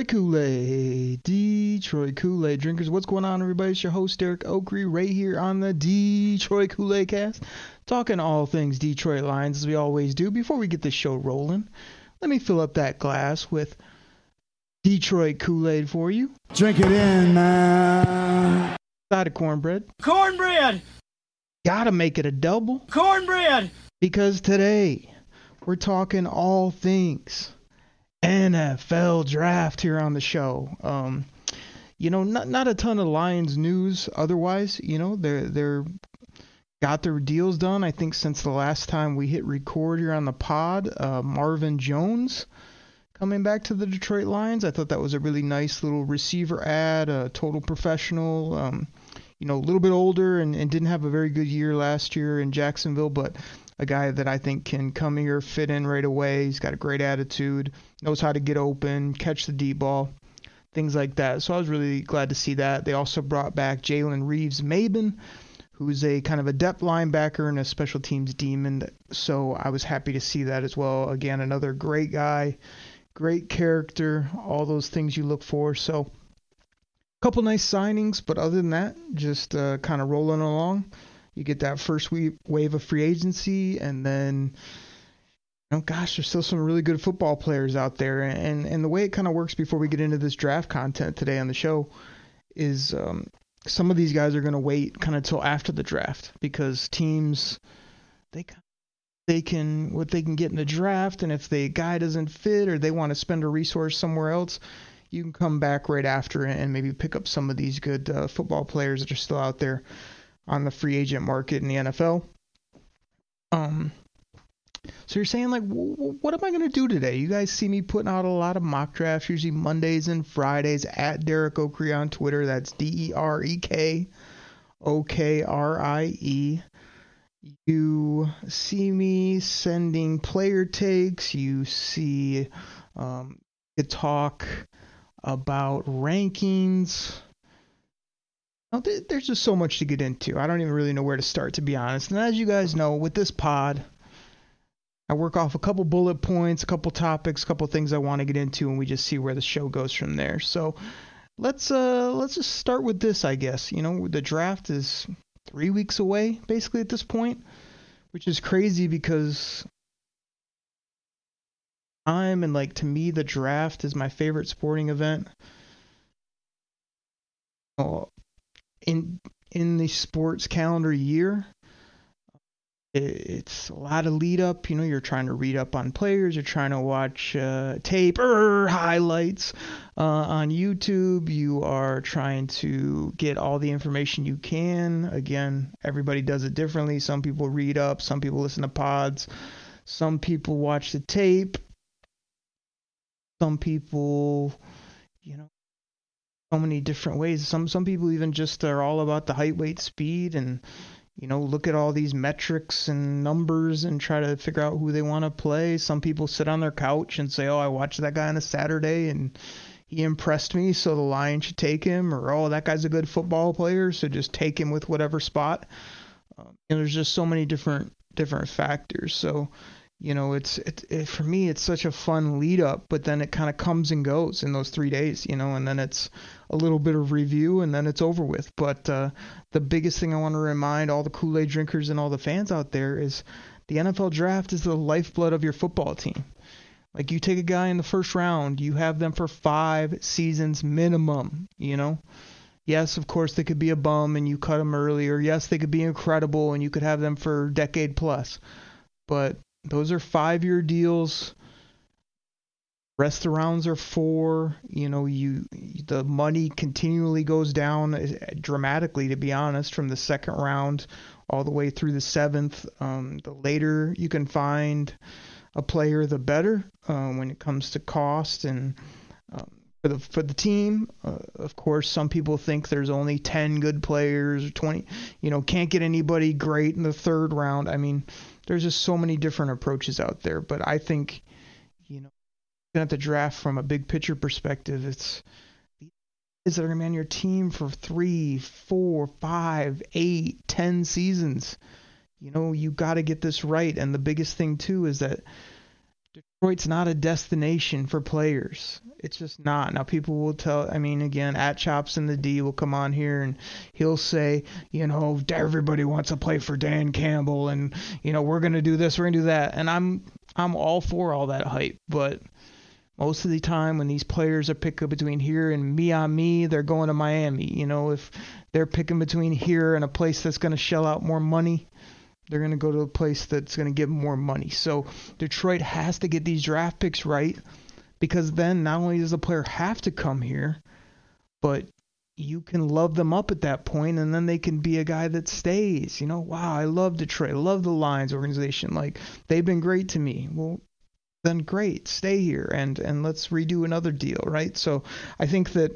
Detroit Kool-Aid, Detroit Kool-Aid drinkers. What's going on, everybody? It's your host Derek Okrie, right here on the Detroit Kool-Aid Cast, talking all things Detroit Lions as we always do. Before we get the show rolling, let me fill up that glass with Detroit Kool-Aid for you. Drink it in, man. Side of cornbread. Cornbread! Gotta make it a double Cornbread! because today we're talking all things NFL draft here on the show. Um, you know, not not a ton of Lions news otherwise. You know, they're they're got their deals done. I think since the last time we hit record here on the pod, uh, Marvin Jones coming back to the Detroit Lions. I thought that was a really nice little receiver ad, a total professional. Um, you know, a little bit older and, and didn't have a very good year last year in Jacksonville, but a guy that I think can come here, fit in right away. He's got a great attitude, knows how to get open, catch the deep ball, things like that. So I was really glad to see that. They also brought back Jalen Reeves Maybin, who's a kind of a depth linebacker and a special teams demon. So I was happy to see that as well. Again, another great guy, great character, all those things you look for. So couple nice signings, but other than that, just uh, kind of rolling along. You get that first wave of free agency, and then, oh gosh, there's still some really good football players out there. And and the way it kind of works before we get into this draft content today on the show is um, some of these guys are going to wait kind of till after the draft because teams they they can what they can get in the draft, and if the guy doesn't fit or they want to spend a resource somewhere else, you can come back right after and maybe pick up some of these good uh, football players that are still out there on the free agent market in the NFL. Um, so you're saying like, what am I gonna do today? You guys see me putting out a lot of mock drafts, usually Mondays and Fridays at Derek Okrie on Twitter. That's D E R E K O K R I E. You see me sending player takes. You see um, talk about rankings. There's just so much to get into. I don't even really know where to start, to be honest. And as you guys know, with this pod, I work off a couple bullet points, a couple topics, a couple things I want to get into, and we just see where the show goes from there. So let's uh let's just start with this, I guess. You know, the draft is three weeks away, basically at this point, which is crazy because time and like to me the draft is my favorite sporting event oh, in in the sports calendar year it's a lot of lead up. You know you're trying to read up on players. You're trying to watch uh, tape or highlights uh, on youtube. You are trying to get all the information you can. Again everybody does it differently. Some people read up. Some people listen to pods. Some people watch the tape. Some people, you know, so many different ways. Some some people even just are all about the height, weight, speed, and you know, look at all these metrics and numbers and try to figure out who they want to play. Some people sit on their couch and say, "Oh, I watched that guy on a Saturday and he impressed me, so the Lions should take him," or "Oh, that guy's a good football player, so just take him with whatever spot." Um, know, there's just so many different different factors. So you know it's it, it for me it's such a fun lead up but then it kind of comes and goes in those three days you know and then it's a little bit of review and then it's over with. But uh, the biggest thing i want to remind all the kool-aid drinkers and all the fans out there is the nfl draft is the lifeblood of your football team. Like you take a guy in the first round you have them for five seasons minimum you know? Yes, of course they could be a bum and you cut them early, or yes, they could be incredible and you could have them for decade plus. But those are five-year deals. Rest of rounds are four. You know, you the money continually goes down eh, dramatically. To be honest, from the second round all the way through the seventh. Um, the later you can find a player, the better uh, when it comes to cost and um, for the for the team. Uh, of course, some people think there's only 10 good players or 20. You know, can't get anybody great in the third round. I mean, there's just so many different approaches out there. But I think, you know, at the draft from a big picture perspective, it's is that are going to be on your team for three, four, five, eight, ten seasons. You know, you got to get this right. And the biggest thing, too, is that Detroit's not a destination for players. It's just not. Now, people will tell, I mean, again, at Chops in the D will come on here and he'll say, you know, everybody wants to play for Dan Campbell and, you know, we're to do this, we're to do that. And I'm, I'm all for all that hype. But most of the time when these players are picking between here and Miami, they're going to Miami. You know, if they're picking between here and a place that's going to shell out more money, they're going to go to a place that's going to get more money. So Detroit has to get these draft picks right because then not only does the player have to come here, but you can love them up at that point and then they can be a guy that stays. You know, wow, I love Detroit. I love the Lions organization. Like they've been great to me. Well, then great, stay here and and let's redo another deal, right? So I think that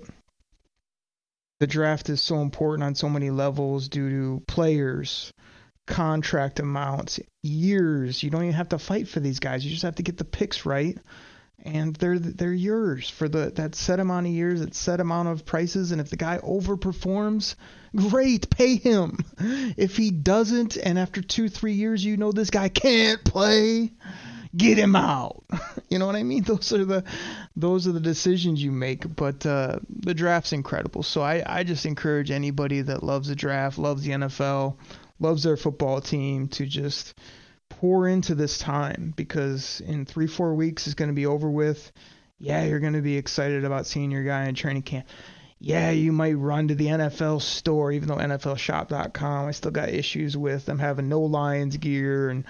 the draft is so important on so many levels due to players, contract amounts, years. You don't even have to fight for these guys. You just have to get the picks right. And they're they're yours for the that set amount of years, that set amount of prices. And if the guy overperforms, great, pay him. If he doesn't, and after two three years you know this guy can't play, get him out. you know what I mean? Those are the those are the decisions you make. But uh, the draft's incredible. So I, I just encourage anybody that loves the draft, loves the NFL, loves their football team to just pour into this time because in three four weeks it's going to be over with. Yeah, you're going to be excited about seeing your guy in training camp yeah, you might run to the NFL store, even though NFLShop.com, I still got issues with them having no Lions gear and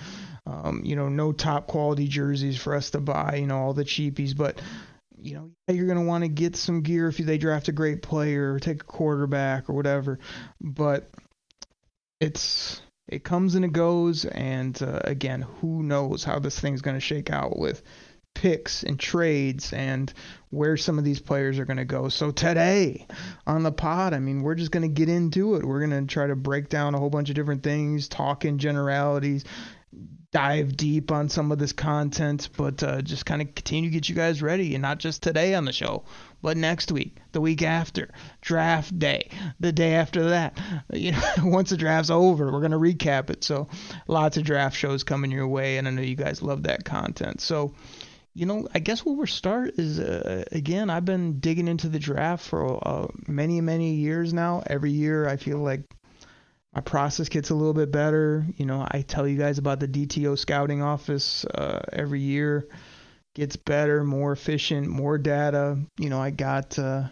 um, you know, no top quality jerseys for us to buy, you know, all the cheapies. But, you know, you're going to want to get some gear if they draft a great player or take a quarterback or whatever. But it's it comes and it goes. And uh, again, who knows how this thing's going to shake out with picks and trades and where some of these players are going to go. So today on the pod, I mean, we're just going to get into it. We're going to try to break down a whole bunch of different things, talk in generalities, dive deep on some of this content, but uh, just kind of continue to get you guys ready, and not just today on the show, but next week, the week after, draft day, the day after that. You know, once the draft's over, we're gonna recap it. So, lots of draft shows coming your way, and I know you guys love that content. So. You know, I guess where we'll start is uh, again. I've been digging into the draft for uh, many, many years now. Every year, I feel like my process gets a little bit better. You know, I tell you guys about the DTO scouting office uh, every year. Gets better, more efficient, more data. You know, I got uh,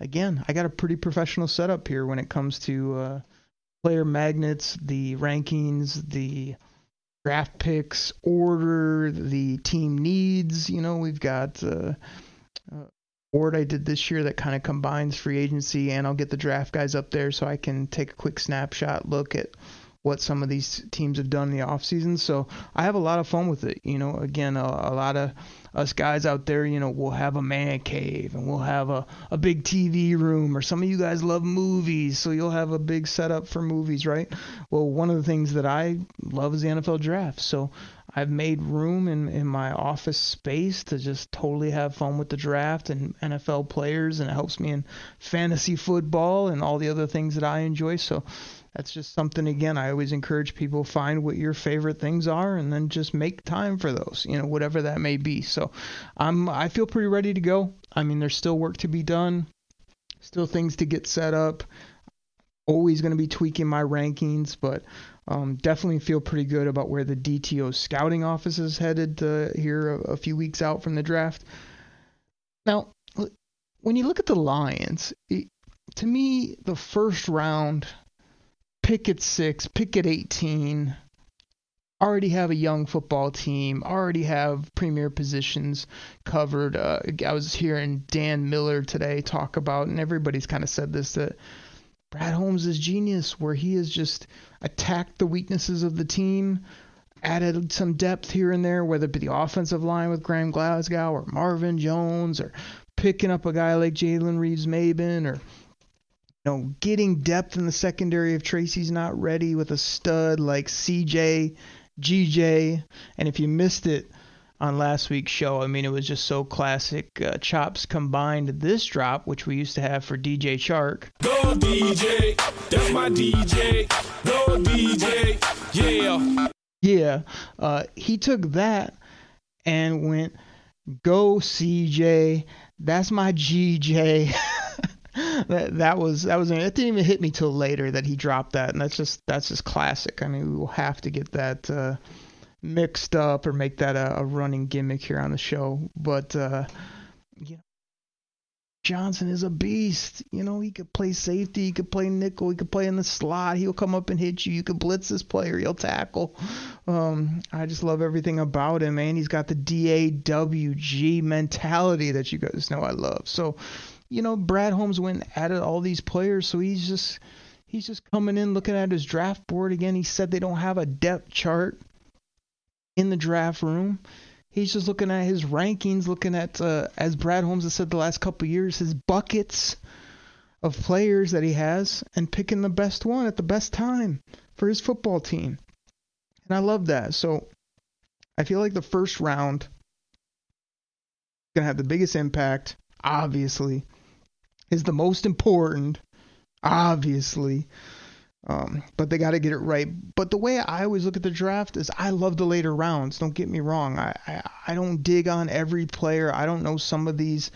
again, I got a pretty professional setup here when it comes to uh, player magnets, the rankings, the draft picks, order, the team needs. You know, we've got uh, uh, board I did this year that kind of combines free agency and I'll get the draft guys up there so I can take a quick snapshot look at what some of these teams have done in the off season. So I have a lot of fun with it. You know, again, a, a lot of us guys out there, you know, we'll have a man cave and we'll have a, a big TV room, or some of you guys love movies, so you'll have a big setup for movies, right? Well, one of the things that I love is the NFL draft. So I've made room in, in my office space to just totally have fun with the draft and NFL players, and it helps me in fantasy football and all the other things that I enjoy. So that's just something again I always encourage people find what your favorite things are and then just make time for those, you know, whatever that may be. So I'm I feel pretty ready to go. I mean, there's still work to be done, still things to get set up. Always going to be tweaking my rankings, but um, definitely feel pretty good about where the DTO scouting office is headed uh, here a, a few weeks out from the draft. Now, when you look at the Lions, to me, the first round, pick at six, pick at 18, already have a young football team, already have premier positions covered. Uh, I was hearing Dan Miller today talk about, and everybody's kind of said this that Brad Holmes is genius, where he has just attacked the weaknesses of the team, added some depth here and there, whether it be the offensive line with Graham Glasgow or Marvin Jones or picking up a guy like Jalen Reeves-Maybin or you know, getting depth in the secondary if Tracy's not ready with a stud like CJ GJ. And if you missed it on last week's show, I mean, it was just so classic. Uh, chops combined this drop, which we used to have for DJ Shark. Go DJ, that's my DJ. Go DJ, yeah. Yeah, uh, he took that and went, "Go CJ, that's my GJ." that that was that was it didn't even hit me till later that he dropped that, and that's just that's just classic. I mean, we will have to get that uh, mixed up or make that a, a, running gimmick here on the show. But uh, you know, Johnson is a beast. You know, he could play safety, he could play nickel, he could play in the slot. He'll come up and hit you. You could blitz this player, he'll tackle. Um, I just love everything about him, man. He's got the DAWG mentality that you guys know I love. So you know, Brad Holmes went and added all these players, so he's just he's just coming in looking at his draft board again. He said they don't have a depth chart in the draft room. He's just looking at his rankings, looking at uh, as Brad Holmes has said the last couple years, his buckets of players that he has, and picking the best one at the best time for his football team. And I love that. So I feel like the first round is gonna have the biggest impact, obviously is the most important, obviously. Um, but they got to get it right. But the way I always look at the draft is I love the later rounds. Don't get me wrong. I, I, I don't dig on every player. I don't know some of these,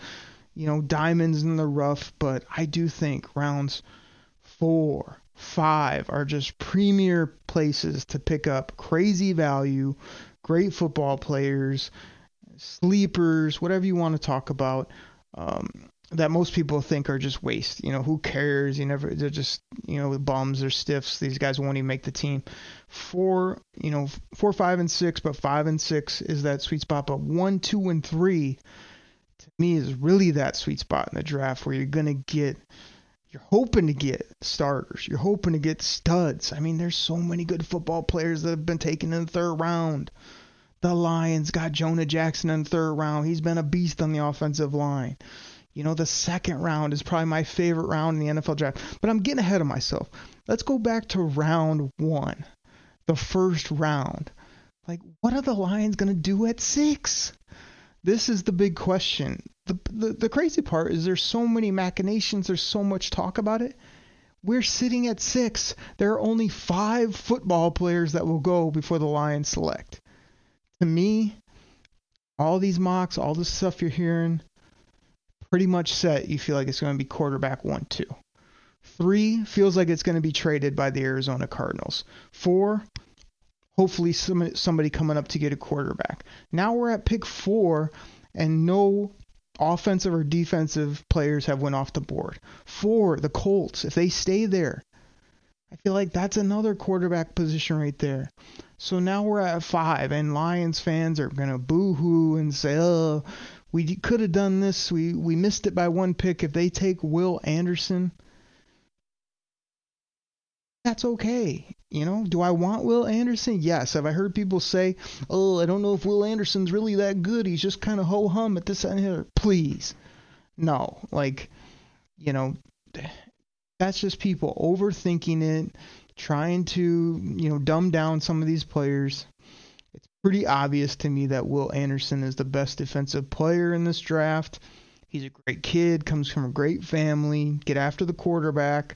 you know, diamonds in the rough, but I do think rounds four, five are just premier places to pick up crazy value, great football players, sleepers, whatever you want to talk about. Um, that most people think are just waste. You know, who cares? You never, they're just, you know, bums or stiffs. These guys won't even make the team. Four, you know, four, five, and six, but five and six is that sweet spot. But one, two, and three, to me, is really that sweet spot in the draft where you're gonna get, you're hoping to get starters. You're hoping to get studs. I mean, there's so many good football players that have been taken in the third round. The Lions got Jonah Jackson in the third round. He's been a beast on the offensive line. You know, the second round is probably my favorite round in the NFL draft. But I'm getting ahead of myself. Let's go back to round one, the first round. Like, what are the Lions going to do at six? This is the big question. The, the, the crazy part is there's so many machinations, there's so much talk about it. We're sitting at six. There are only five football players that will go before the Lions select. To me, all these mocks, all this stuff you're hearing, pretty much set you feel like it's going to be quarterback 1 2. 3 feels like it's going to be traded by the Arizona Cardinals. 4 hopefully somebody, somebody coming up to get a quarterback. Now we're at pick 4 and no offensive or defensive players have went off the board. 4 the Colts if they stay there I feel like that's another quarterback position right there. So now we're at five, and Lions fans are gonna boo-hoo and say, "Oh, we could have done this. We we missed it by one pick. If they take Will Anderson, that's okay. You know, do I want Will Anderson? Yes. Have I heard people say, "Oh, I don't know if Will Anderson's really that good. He's just kind of ho hum at this and here." Please, no. Like, you know, that's just people overthinking it, trying to you know dumb down some of these players pretty obvious to me that Will Anderson is the best defensive player in this draft. He's a great kid, comes from a great family, get after the quarterback,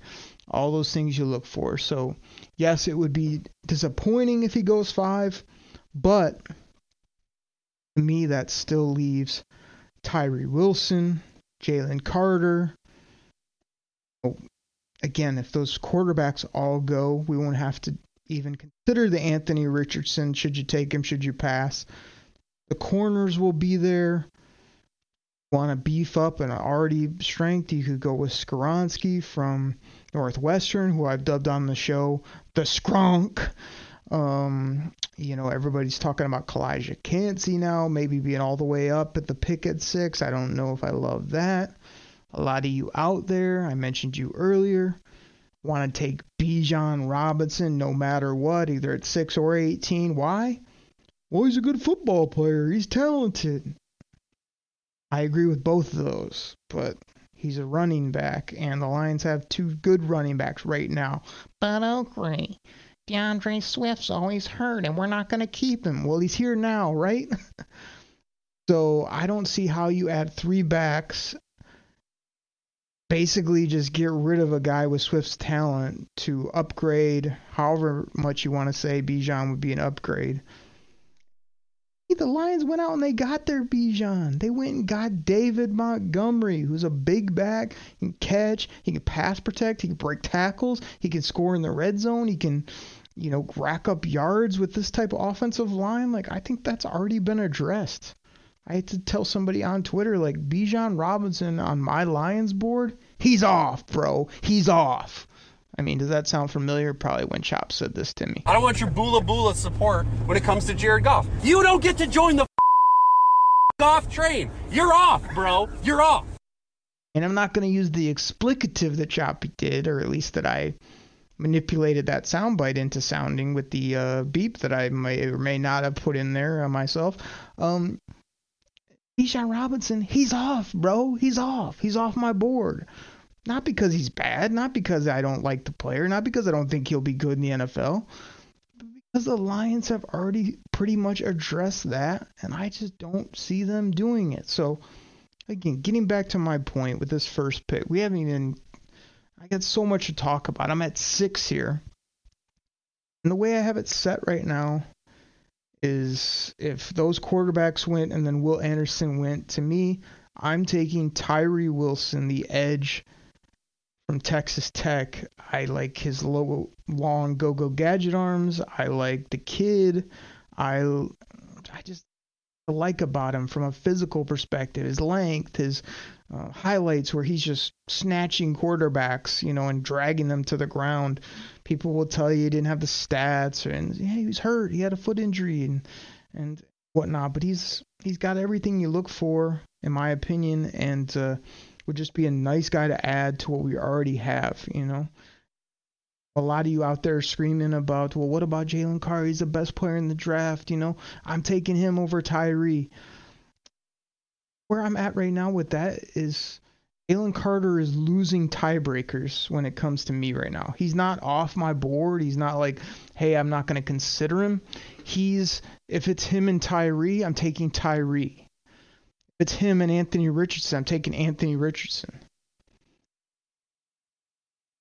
all those things you look for. So, yes, it would be disappointing if he goes five, but to me, that still leaves Tyree Wilson, Jalen Carter. Oh, again, if those quarterbacks all go, we won't have to even consider the Anthony Richardson. Should you take him? Should you pass? The corners will be there. want to beef up an already strength, you could go with Skoronski from Northwestern, who I've dubbed on the show the Skronk. Um, you know, everybody's talking about Calijah Kancey now, maybe being all the way up at the pick at six. I don't know if I love that. A lot of you out there, I mentioned you earlier, want to take Bijan Robinson no matter what, either at six or 18. Why? Well, he's a good football player. He's talented. I agree with both of those, but he's a running back, and the Lions have two good running backs right now. But okay, DeAndre Swift's always hurt, and we're not going to keep him. Well, he's here now, right? so I don't see how you add three backs, basically just get rid of a guy with Swift's talent to upgrade, however much you want to say Bijan would be an upgrade the Lions went out and they got their Bijan. They went and got David Montgomery, who's a big back. He can catch, he can pass protect, he can break tackles, he can score in the red zone, he can, you know, rack up yards with this type of offensive line. Like I think that's already been addressed. I had to tell somebody on Twitter, like Bijan Robinson on my Lions board, he's off, bro. He's off. I mean, does that sound familiar? Probably when Chop said this to me. I don't want your bula bula support when it comes to Jared Goff. You don't get to join the Goff train. You're off, bro. You're off. And I'm not going to use the explicative that Choppy did, or at least that I manipulated that soundbite into sounding with the uh, beep that I may or may not have put in there uh, myself. Um, Bijan Robinson, he's off, bro. He's off. He's off my board. Not because he's bad, not because I don't like the player, not because I don't think he'll be good in the NFL, but because the Lions have already pretty much addressed that, and I just don't see them doing it. So, again, getting back to my point with this first pick, we haven't even. I got so much to talk about. I'm at six here. And the way I have it set right now is if those quarterbacks went and then Will Anderson went, to me, I'm taking Tyree Wilson, the edge from Texas Tech. I like his low, long go-go gadget arms. I like the kid. I I just like about him from a physical perspective, his length, his uh, highlights where he's just snatching quarterbacks, you know, and dragging them to the ground. People will tell you he didn't have the stats, and yeah, he was hurt. He had a foot injury and and whatnot, but he's he's got everything you look for, in my opinion, and uh, would just be a nice guy to add to what we already have, you know. A lot of you out there screaming about, well, what about Jalen Carr? He's the best player in the draft, you know. I'm taking him over Tyree. Where I'm at right now with that is Jalen Carter is losing tiebreakers when it comes to me right now. He's not off my board. He's not like, hey, I'm not going to consider him. He's, if it's him and Tyree, I'm taking Tyree If it's him and Anthony Richardson, I'm taking Anthony Richardson.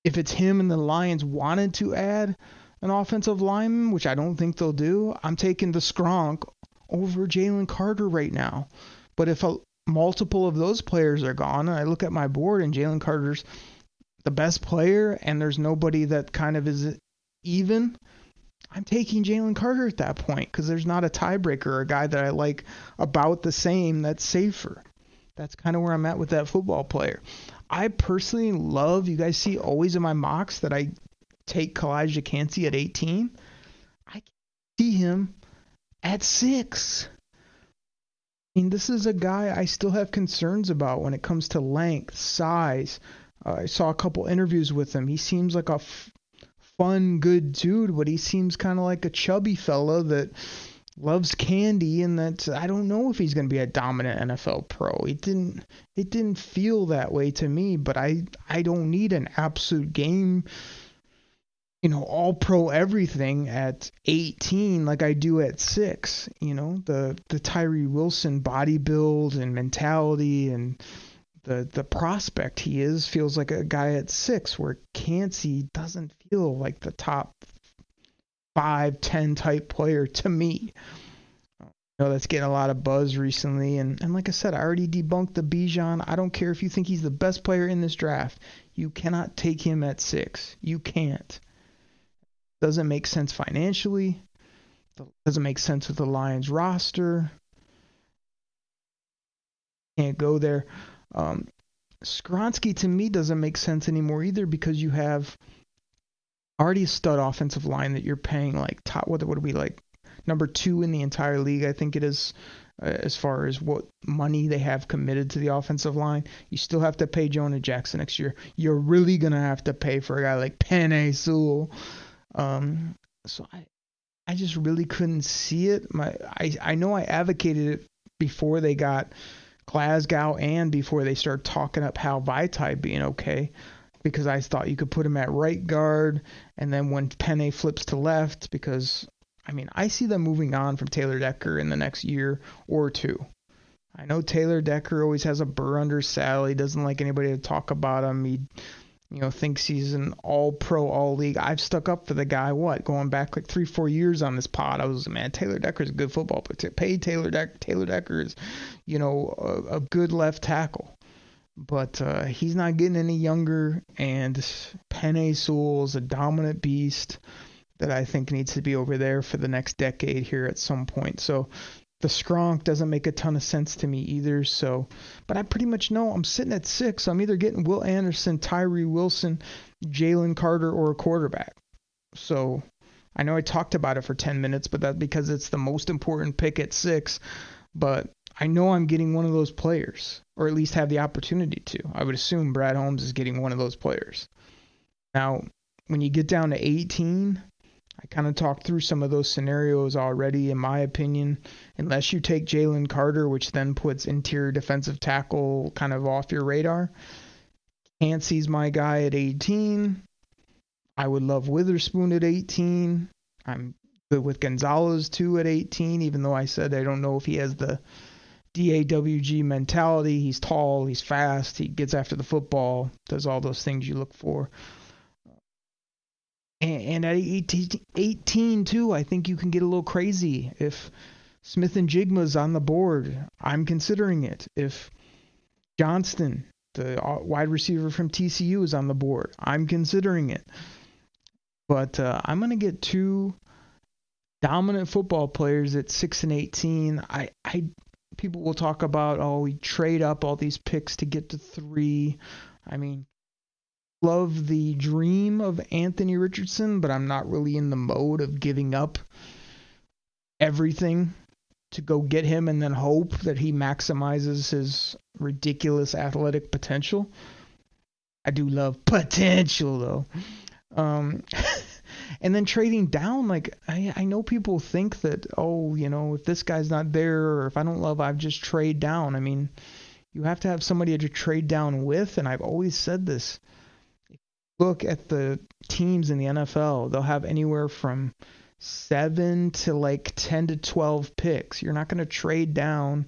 If it's him and the Lions wanted to add an offensive lineman, which I don't think they'll do, I'm taking the Skronk over Jalen Carter right now. But if a, multiple of those players are gone, and I look at my board and Jalen Carter's the best player, and there's nobody that kind of is even, I'm taking Jalen Carter at that point because there's not a tiebreaker a guy that I like about the same that's safer. That's kind of where I'm at with that football player. I personally love, you guys see always in my mocks that I take Calijah Kancey at 18. I see him at six. I mean, this is a guy I still have concerns about when it comes to length, size. Uh, I saw a couple interviews with him. He seems like a f- fun, good dude, but he seems kind of like a chubby fella that loves candy and that I don't know if he's going to be a dominant NFL pro. It didn't it didn't feel that way to me, but I I don't need an absolute game you know, all pro everything at 18 like I do at 6, you know, the the Tyree Wilson body build and mentality and the the prospect he is feels like a guy at six, where Kancey doesn't feel like the top five, ten type player to me. You know, that's getting a lot of buzz recently, and and like I said, I already debunked the Bijan. I don't care if you think he's the best player in this draft. You cannot take him at six. You can't. Doesn't make sense financially. Doesn't make sense with the Lions roster can't go there. Um, Skronsky to me doesn't make sense anymore either because you have already a stud offensive line that you're paying like top what would be like number two in the entire league I think it is uh, as far as what money they have committed to the offensive line. You still have to pay Jonah Jackson next year. You're really gonna have to pay for a guy like Penei Sewell. Um, so I I just really couldn't see it. My I I know I advocated it before they got Glasgow and before they started talking up Hal Vaitai being okay because I thought you could put him at right guard and then when Penei flips to left because I mean I see them moving on from Taylor Decker in the next year or two. I know Taylor Decker always has a burr under. He doesn't like anybody to talk about him. He you know, thinks he's an all pro, all league. I've stuck up for the guy, what, going back like three, four years on this pod. I was, a man, Taylor Decker's a good football player. Pay Taylor Decker. Taylor Decker is, you know, a, a good left tackle. But uh, he's not getting any younger, and Penei Sewell is a dominant beast that I think needs to be over there for the next decade here at some point. So the Skronk doesn't make a ton of sense to me either. So, but I pretty much know I'm sitting at six. I'm either getting Will Anderson, Tyree Wilson, Jalen Carter, or a quarterback. So I know I talked about it for 10 minutes, but that's because it's the most important pick at six. But I know I'm getting one of those players, or at least have the opportunity to. I would assume Brad Holmes is getting one of those players. Now, when you get down to 18, I kind of talked through some of those scenarios already, in my opinion. Unless you take Jalen Carter, which then puts interior defensive tackle kind of off your radar. Kancey's my guy at 18. I would love Witherspoon at 18. I'm good with Gonzalez too at 18, even though I said I don't know if he has the DAWG mentality. He's tall, he's fast, he gets after the football, does all those things you look for. And, at 18, 18 too, I think you can get a little crazy. If Smith-Njigba's on the board, I'm considering it. If Johnston, the uh, wide receiver from TCU, is on the board, I'm considering it. But uh, I'm going to get two dominant football players at 6 and 18. I, I people will talk about oh we trade up all these picks to get to 3. I mean, love the dream of Anthony Richardson, but I'm not really in the mode of giving up everything to go get him and then hope that he maximizes his ridiculous athletic potential. I do love potential though. Um, and then trading down, like I, I know people think that, oh, you know, if this guy's not there or if I don't love, I've just trade down. I mean, you have to have somebody to trade down with, and I've always said this look at the teams in the NFL, they'll have anywhere from seven to like 10 to 12 picks. You're not going to trade down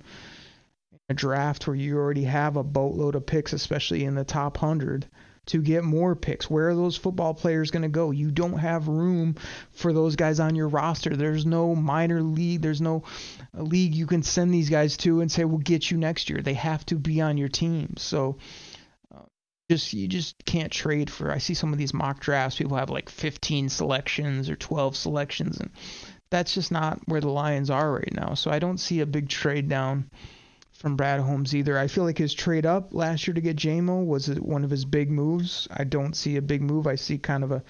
a draft where you already have a boatload of picks, especially in the top 100, to get more picks. Where are those football players going to go? You don't have room for those guys on your roster. There's no minor league, there's no league you can send these guys to and say, we'll get you next year. They have to be on your team. So, just you just can't trade for. I see some of these mock drafts. People have like 15 selections or 12 selections, and that's just not where the Lions are right now. So I don't see a big trade down from Brad Holmes either. I feel like his trade up last year to get Jamo was one of his big moves. I don't see a big move. I see kind of a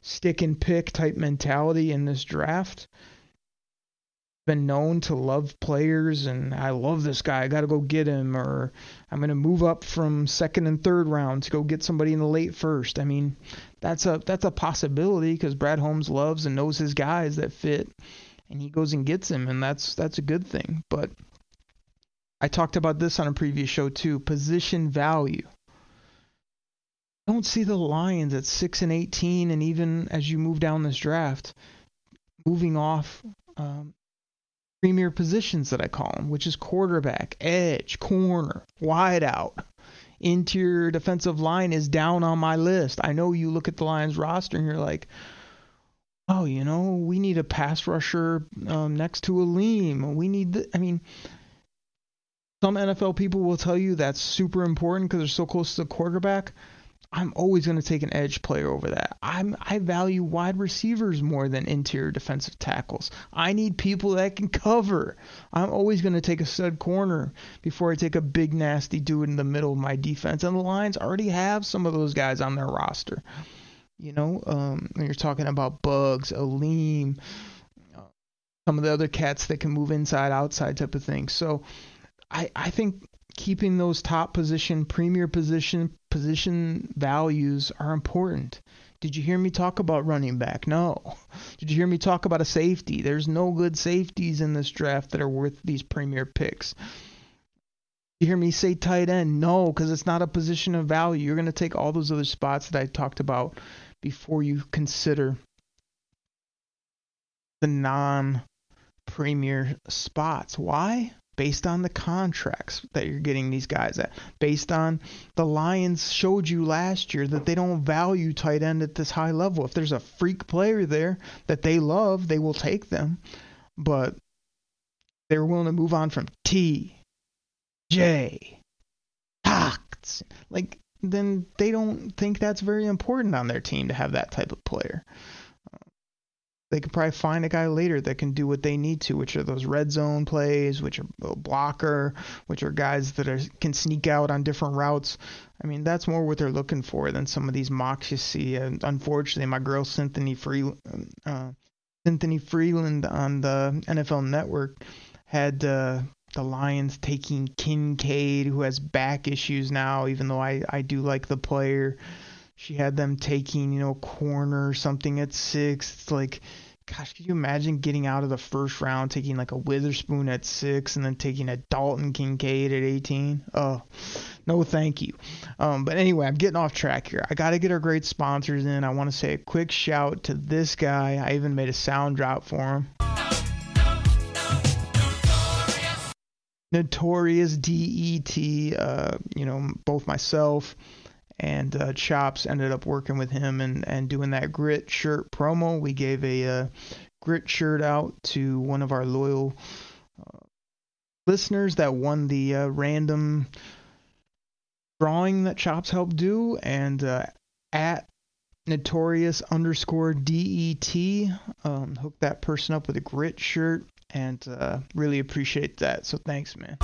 stick and pick type mentality in this draft been known to love players and I love this guy, I got to go get him or I'm going to move up from second and third round to go get somebody in the late first. I mean, that's a that's a possibility cuz Brad Holmes loves and knows his guys that fit and he goes and gets him and that's that's a good thing. But I talked about this on a previous show too, position value. I don't see the Lions at 6 and 18 and even as you move down this draft moving off um, premier positions that I call them, which is quarterback, edge, corner, wideout. Interior defensive line is down on my list. I know you look at the Lions roster and you're like, oh, you know, we need a pass rusher um, next to Alim. We need, the, I mean, some NFL people will tell you that's super important because they're so close to the quarterback. I'm always going to take an edge player over that. I'm I value wide receivers more than interior defensive tackles. I need people that can cover. I'm always going to take a stud corner before I take a big nasty dude in the middle of my defense. And the Lions already have some of those guys on their roster. You know, um, when you're talking about Bugs, Alim, uh, some of the other cats that can move inside, outside type of thing. So I I think keeping those top position, premier position, position values are important. Did you hear me talk about running back? No. Did you hear me talk about a safety? There's no good safeties in this draft that are worth these premier picks. You hear me say tight end? No, because it's not a position of value. You're going to take all those other spots that I talked about before you consider the non premier spots. Why? Based on the contracts that you're getting these guys at, based on the Lions showed you last year that they don't value tight end at this high level. If there's a freak player there that they love, they will take them, but they're willing to move on from T, J, Cox, like then they don't think that's very important on their team to have that type of player they can probably find a guy later that can do what they need to, which are those red zone plays, which are blocker, which are guys that are, can sneak out on different routes. I mean, that's more what they're looking for than some of these mocks you see. And unfortunately, my girl Cynthia Free, uh, Cynthia Frelund on the NFL Network had uh, the Lions taking Kincaid, who has back issues now, even though I, I do like the player she had them taking, you know, a corner or something at six. It's like, gosh, could you imagine getting out of the first round, taking like a Witherspoon at six, and then taking a Dalton Kincaid at 18? Oh, no, thank you. Um, but anyway, I'm getting off track here. I got to get our great sponsors in. I want to say a quick shout to this guy. I even made a sound drop for him. Notorious DET, uh, you know, both myself and uh, Chops ended up working with him and, and doing that grit shirt promo. We gave a uh, grit shirt out to one of our loyal uh, listeners that won the uh, random drawing that Chops helped do, and uh, at notorious underscore det um, hooked that person up with a grit shirt and uh, really appreciate that. So thanks, man.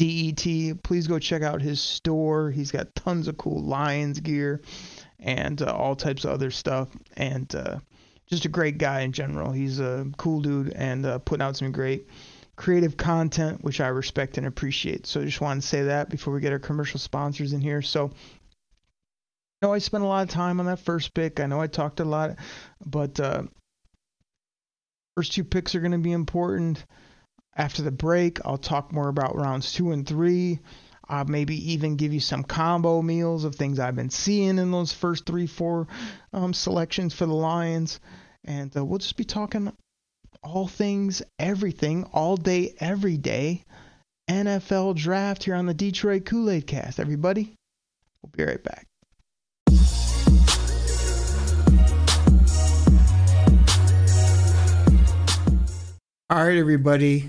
DET. Please go check out his store. He's got tons of cool Lions gear and uh, all types of other stuff. And uh, just a great guy in general. He's a cool dude and uh, putting out some great creative content, which I respect and appreciate. So I just wanted to say that before we get our commercial sponsors in here. So I know I spent a lot of time on that first pick. I know I talked a lot, but uh, first two picks are going to be important. After the break, I'll talk more about rounds two and three. I'll maybe even give you some combo meals of things I've been seeing in those first three, four um, selections for the Lions. And uh, we'll just be talking all things, everything, all day, every day. NFL draft here on the Detroit Kool Aid cast. Everybody, we'll be right back. All right, everybody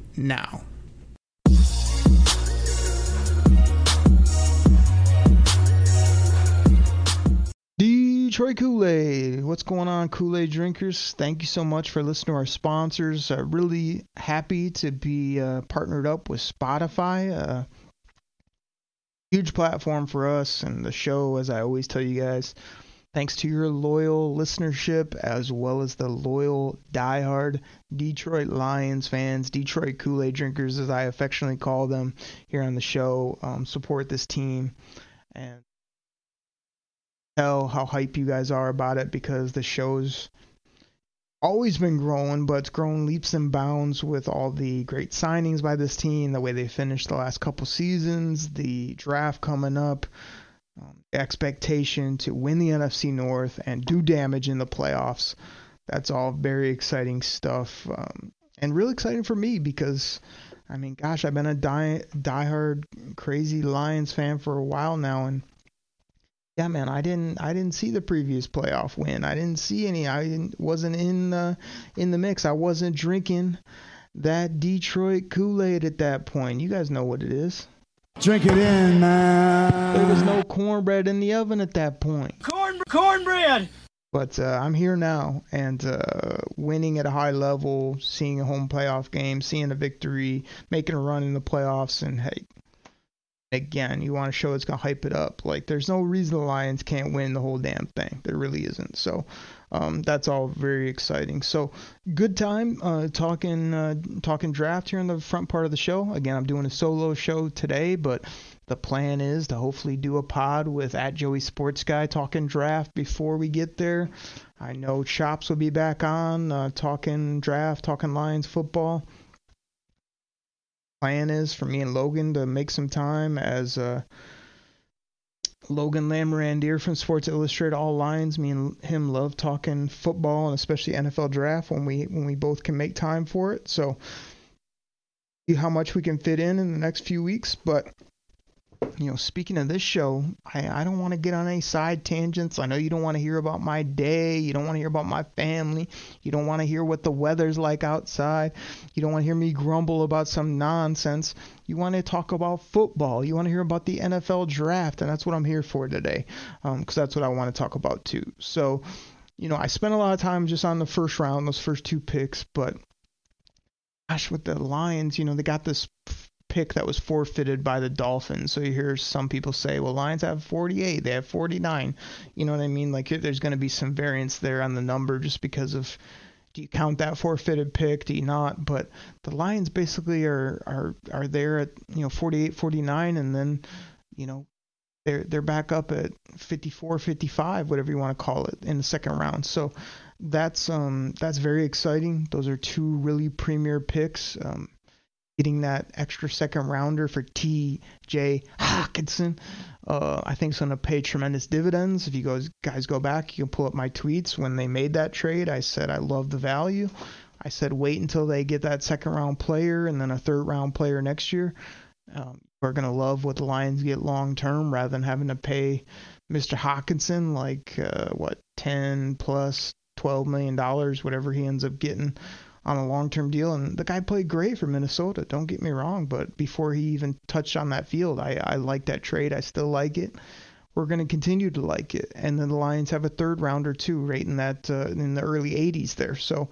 now. Detroit Kool Aid. What's going on, Kool Aid drinkers? Thank you so much for listening to our sponsors. Uh, really happy to be uh, partnered up with Spotify. Uh, huge platform for us and the show, as I always tell you guys. Thanks to your loyal listenership as well as the loyal diehard Detroit Lions fans, Detroit Kool Aid drinkers, as I affectionately call them here on the show, um, support this team and tell how hype you guys are about it because the show's always been growing, but it's grown leaps and bounds with all the great signings by this team, the way they finished the last couple seasons, the draft coming up um, expectation to win the NFC North and do damage in the playoffs. That's all very exciting stuff, um, and really exciting for me because, I mean, gosh, I've been a die diehard crazy Lions fan for a while now, and yeah, man, I didn't I didn't see the previous playoff win. I didn't see any. I wasn't in the in the mix. I wasn't drinking that Detroit Kool Aid at that point. You guys know what it is. Drink it in, man. There was no cornbread in the oven at that point. Corn, cornbread. But uh, I'm here now and uh, winning at a high level, seeing a home playoff game, seeing a victory, making a run in the playoffs, and hey, again, you want to show it's gonna hype it up. Like there's no reason the Lions can't win the whole damn thing. There really isn't. So um, that's all very exciting. So good time uh, talking uh, talking draft here in the front part of the show. Again, I'm doing a solo show today, but the plan is to hopefully do a pod with at Joey Sports Guy talking draft before we get there. I know Chops will be back on uh, talking draft, talking Lions football plan is for me and Logan to make some time as uh, Logan Lamorandier from Sports Illustrated All Lions. Me and him love talking football and especially NFL draft when we when we both can make time for it. So see how much we can fit in in the next few weeks, but you know, speaking of this show, I, I don't want to get on any side tangents. I know you don't want to hear about my day. You don't want to hear about my family. You don't want to hear what the weather's like outside. You don't want to hear me grumble about some nonsense. You want to talk about football. You want to hear about the NFL draft, and that's what I'm here for today, because um, that's what I want to talk about too. So, you know, I spent a lot of time just on the first round, those first two picks, but gosh, with the Lions, you know, they got this pick that was forfeited by the Dolphins. So you hear some people say, well, Lions have 48, they have 49. You know what I mean? Like there's going to be some variance there on the number just because of do you count that forfeited pick? Do you not? But the Lions basically are are are there at you know 48, 49, and then you know they're they're back up at 54, 55, whatever you want to call it, in the second round. So that's um that's very exciting. Those are two really premier picks. Um, getting that extra second rounder for T.J. Hockenson, uh, I think is going to pay tremendous dividends. If you guys guys go back, you can pull up my tweets when they made that trade. I said I love the value. I said wait until they get that second round player and then a third round player next year. Um, we're going to love what the Lions get long term rather than having to pay Mr. Hockenson like uh, what 10 plus 12 million dollars, whatever he ends up getting on a long term deal. And the guy played great for Minnesota. Don't get me wrong, but before he even touched on that field, I, I like that trade. I still like it. We're going to continue to like it. And then the Lions have a third rounder too, right in that uh, in the early 80s there. So,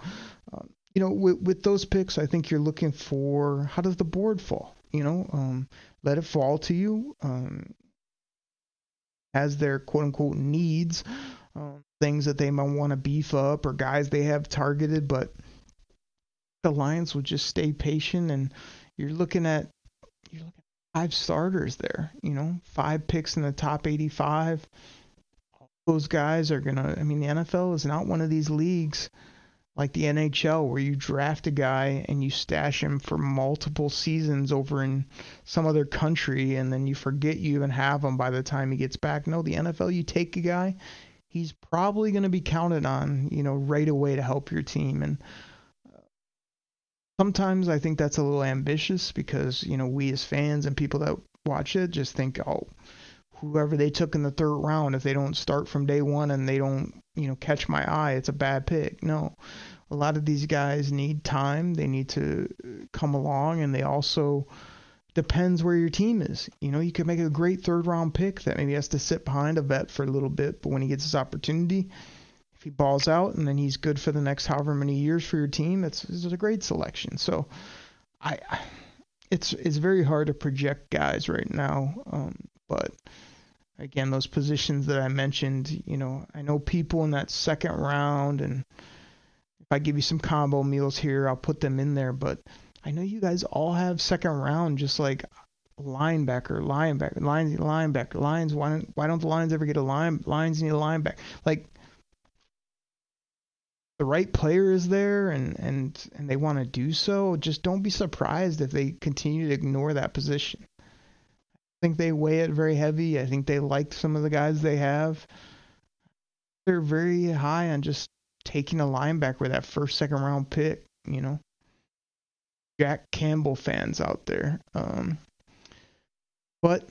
uh, you know, with, with those picks, I think you're looking for how does the board fall? You know, um, let it fall to you um, as their quote unquote needs, um, things that they might want to beef up or guys they have targeted, but the Lions will just stay patient, and you're looking at you're looking at five starters there. You know, five picks in the top 85. those guys are gonna. I mean, the NFL is not one of these leagues like the NHL where you draft a guy and you stash him for multiple seasons over in some other country and then you forget you even have him by the time he gets back. No, the NFL you take a guy, he's probably going to be counted on, you know, right away to help your team and sometimes I think that's a little ambitious because you know we as fans and people that watch it just think, oh, whoever they took in the third round, if they don't start from day one and they don't you know catch my eye, it's a bad pick. No, a lot of these guys need time. They need to come along, and they also depends where your team is. You know, you could make a great third round pick that maybe has to sit behind a vet for a little bit, but when he gets his opportunity, if he balls out and then he's good for the next however many years for your team, it's, it's a great selection. So I, it's it's very hard to project guys right now. Um, But again, those positions that I mentioned, you know, I know people in that second round, and if I give you some combo meals here, I'll put them in there. But I know you guys all have second round, just like linebacker, linebacker, Lions, linebacker, Lions. Why don't why don't the Lions ever get a line? Lions need a linebacker. Like the right player is there and and and they want to do so. Just don't be surprised if they continue to ignore that position. I think they weigh it very heavy. I think they like some of the guys they have. They're very high on just taking a linebacker that first second round pick. You know. Jack Campbell fans out there. Um, but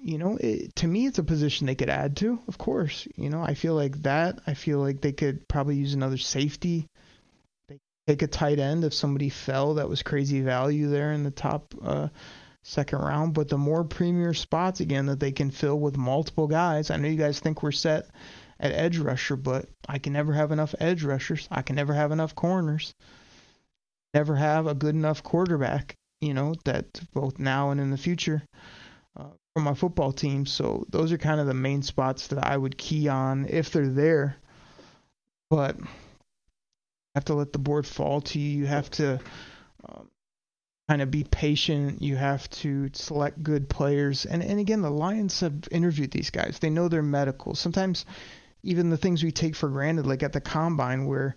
you know, it, to me, it's a position they could add to. Of course, you know, I feel like that. I feel like they could probably use another safety. They take a tight end if somebody fell. That was crazy value there in the top uh, second round. But the more premier spots again that they can fill with multiple guys. I know you guys think we're set at edge rusher, but I can never have enough edge rushers. I can never have enough corners. Never have a good enough quarterback. You know that both now and in the future uh, for my football team. So those are kind of the main spots that I would key on if they're there. But you have to let the board fall to you. You have to um, kind of be patient. You have to select good players. And and again, the Lions have interviewed these guys. They know their medical. Sometimes even the things we take for granted, like at the combine, where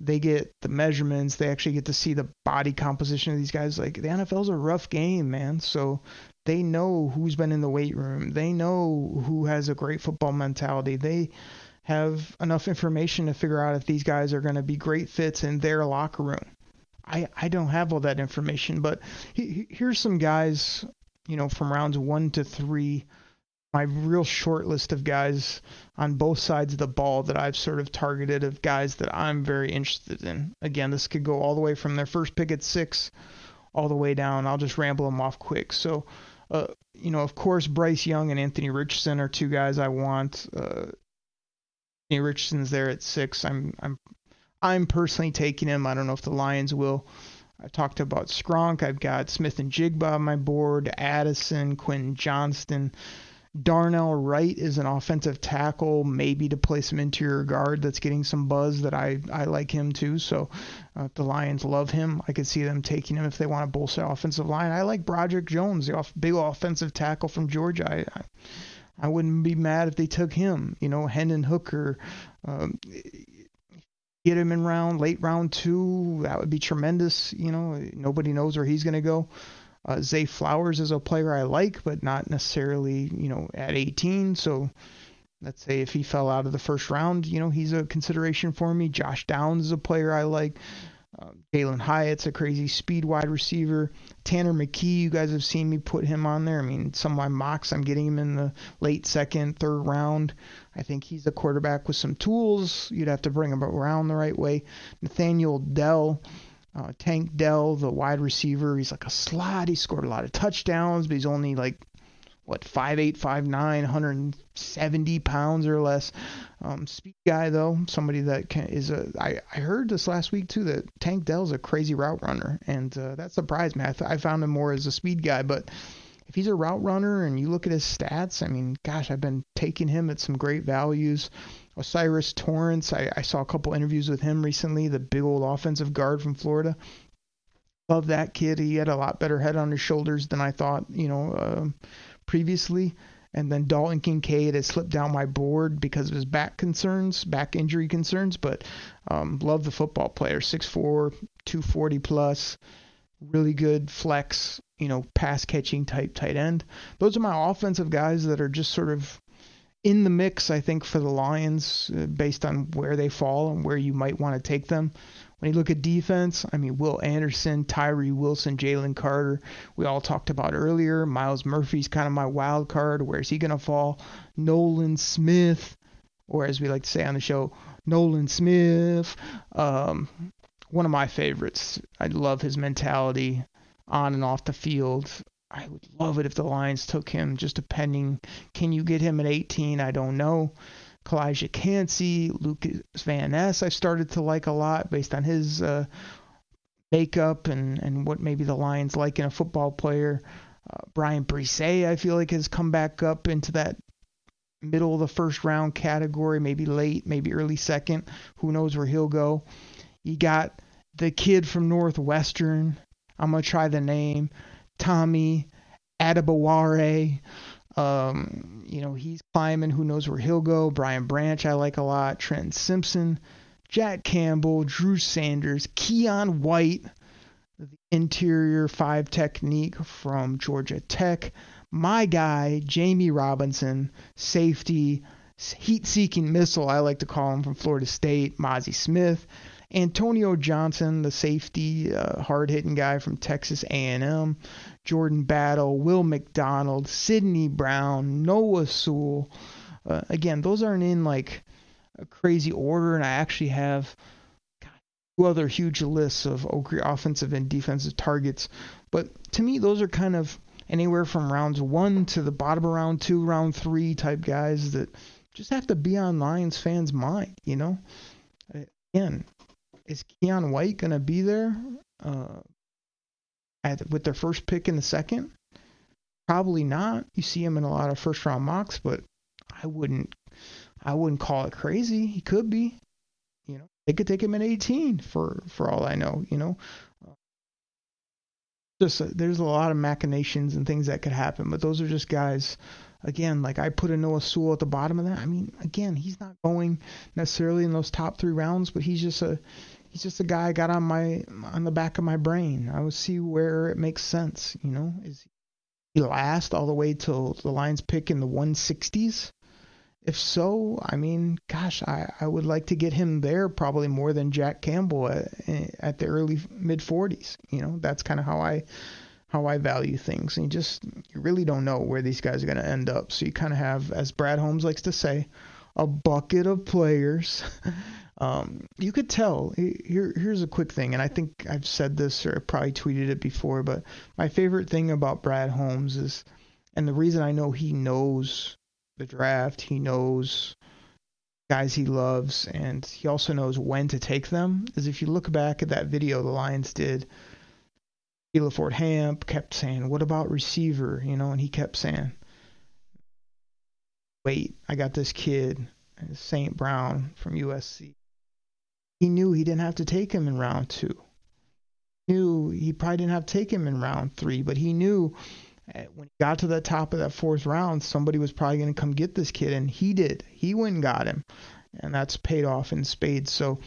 they get the measurements, they actually get to see the body composition of these guys. Like the NFL's a rough game, man. So they know who's been in the weight room. They know who has a great football mentality. They have enough information to figure out if these guys are going to be great fits in their locker room. I I don't have all that information, but he, here's some guys, you know, from rounds 1 to 3 my real short list of guys on both sides of the ball that I've sort of targeted of guys that I'm very interested in. Again, this could go all the way from their first pick at 6 all the way down. I'll just ramble them off quick. So uh, you know, of course, Bryce Young and Anthony Richardson are two guys I want. Uh, Anthony Richardson's there at six. I'm I'm I'm personally taking him. I don't know if the Lions will. I've talked about Skronk. I've got Smith-Njigba on my board, Addison, Quentin Johnston. Darnell Wright is an offensive tackle, maybe to play some interior guard that's getting some buzz that I, I like him too. So uh, the Lions love him. I could see them taking him if they want to bolster offensive line. I like Broderick Jones, the off, big offensive tackle from Georgia. I, I, I wouldn't be mad if they took him. You know, Hendon Hooker. Um, get him in round late round two. That would be tremendous. You know, nobody knows where he's going to go. Uh, Zay Flowers is a player I like, but not necessarily, you know, at 18. So let's say if he fell out of the first round, you know, he's a consideration for me. Josh Downs is a player I like. Uh, Jalin Hyatt's a crazy speed wide receiver. Tanner McKee, you guys have seen me put him on there. I mean, some of my mocks, I'm getting him in the late second, third round. I think he's a quarterback with some tools. You'd have to bring him around the right way. Nathaniel Dell uh, Tank Dell, the wide receiver, he's like a slot. He scored a lot of touchdowns, but he's only like what five eight, five nine, 170 pounds or less. Um, speed guy though, somebody that can, is a. I I heard this last week too that Tank Dell's a crazy route runner, and uh, that surprised me. I, th- I found him more as a speed guy, but if he's a route runner and you look at his stats, I mean, gosh, I've been taking him at some great values. O'Cyrus Torrance, I, I saw a couple interviews with him recently, the big old offensive guard from Florida. Love that kid. He had a lot better head on his shoulders than I thought, you know, uh, previously. And then Dalton Kincaid has slipped down my board because of his back concerns, back injury concerns. But um, love the football player, 6'4", 240 plus, really good flex, you know, pass catching type tight end. Those are my offensive guys that are just sort of in the mix, I think, for the Lions uh, based on where they fall and where you might want to take them. When you look at defense, I mean, Will Anderson, Tyree Wilson, Jalen Carter, we all talked about earlier. Myles Murphy's kind of my wild card. Where's he going to fall? Nolan Smith, or as we like to say on the show, Nolan Smith. Um, one of my favorites. I love his mentality on and off the field. I would love it if the Lions took him, just depending. Can you get him at 18? I don't know. Calijah Kancey, Lucas Van Ness, I started to like a lot based on his uh, makeup and, and what maybe the Lions like in a football player. Uh, Bryan Bresee, I feel like, has come back up into that middle of the first round category, maybe late, maybe early second. Who knows where he'll go? You got the kid from Northwestern. I'm gonna try the name, Tommy Adebawore. Um, you know, he's climbing. Who knows where he'll go? Brian Branch, I like a lot. Trent Simpson, Jack Campbell, Drew Sanders, Keion White, the interior five technique from Georgia Tech. My guy, Jammie Robinson, safety, heat seeking missile, I like to call him from Florida State, Mazi Smith. Antonio Johnson, the safety, uh, hard-hitting guy from Texas A&M, Jordan Battle, Will McDonald, Sidney Brown, Noah Sewell. Uh, again, those aren't in like a crazy order, and I actually have two other huge lists of offensive and defensive targets. But to me, those are kind of anywhere from rounds one to the bottom of round two, round three type guys that just have to be on Lions fans' mind. You know, again, is Keion White going to be there uh, at, with their first pick in the second? Probably not. You see him in a lot of first round mocks, but I wouldn't I wouldn't call it crazy. He could be. You know, they could take him at 18 for for all I know. You know, just uh, there's a lot of machinations and things that could happen, but those are just guys. Again, like I put a Noah Sewell at the bottom of that. I mean, again, he's not going necessarily in those top three rounds, but he's just a he's just a guy I got on my on the back of my brain. I will see where it makes sense. You know, is he last all the way till the Lions pick in the 160s? If so, I mean, gosh, I, I would like to get him there probably more than Jack Campbell at, at the early mid 40s. You know, that's kind of how I how I value things. And you just you really don't know where these guys are going to end up. So you kind of have, as Brad Holmes likes to say, a bucket of players. um, you could tell. Here, here's a quick thing, and I think I've said this or I probably tweeted it before, but my favorite thing about Brad Holmes is, and the reason I know he knows the draft, he knows guys he loves, and he also knows when to take them, is if you look back at that video the Lions did. Sheila Ford Hamp kept saying, What about receiver? You know, and he kept saying, wait, I got this kid, St. Brown from USC. He knew he didn't have to take him in round two. He knew he probably didn't have to take him in round three, but he knew uh, when he got to the top of that fourth round, somebody was probably going to come get this kid, and he did. He went and got him, and that's paid off in spades. So,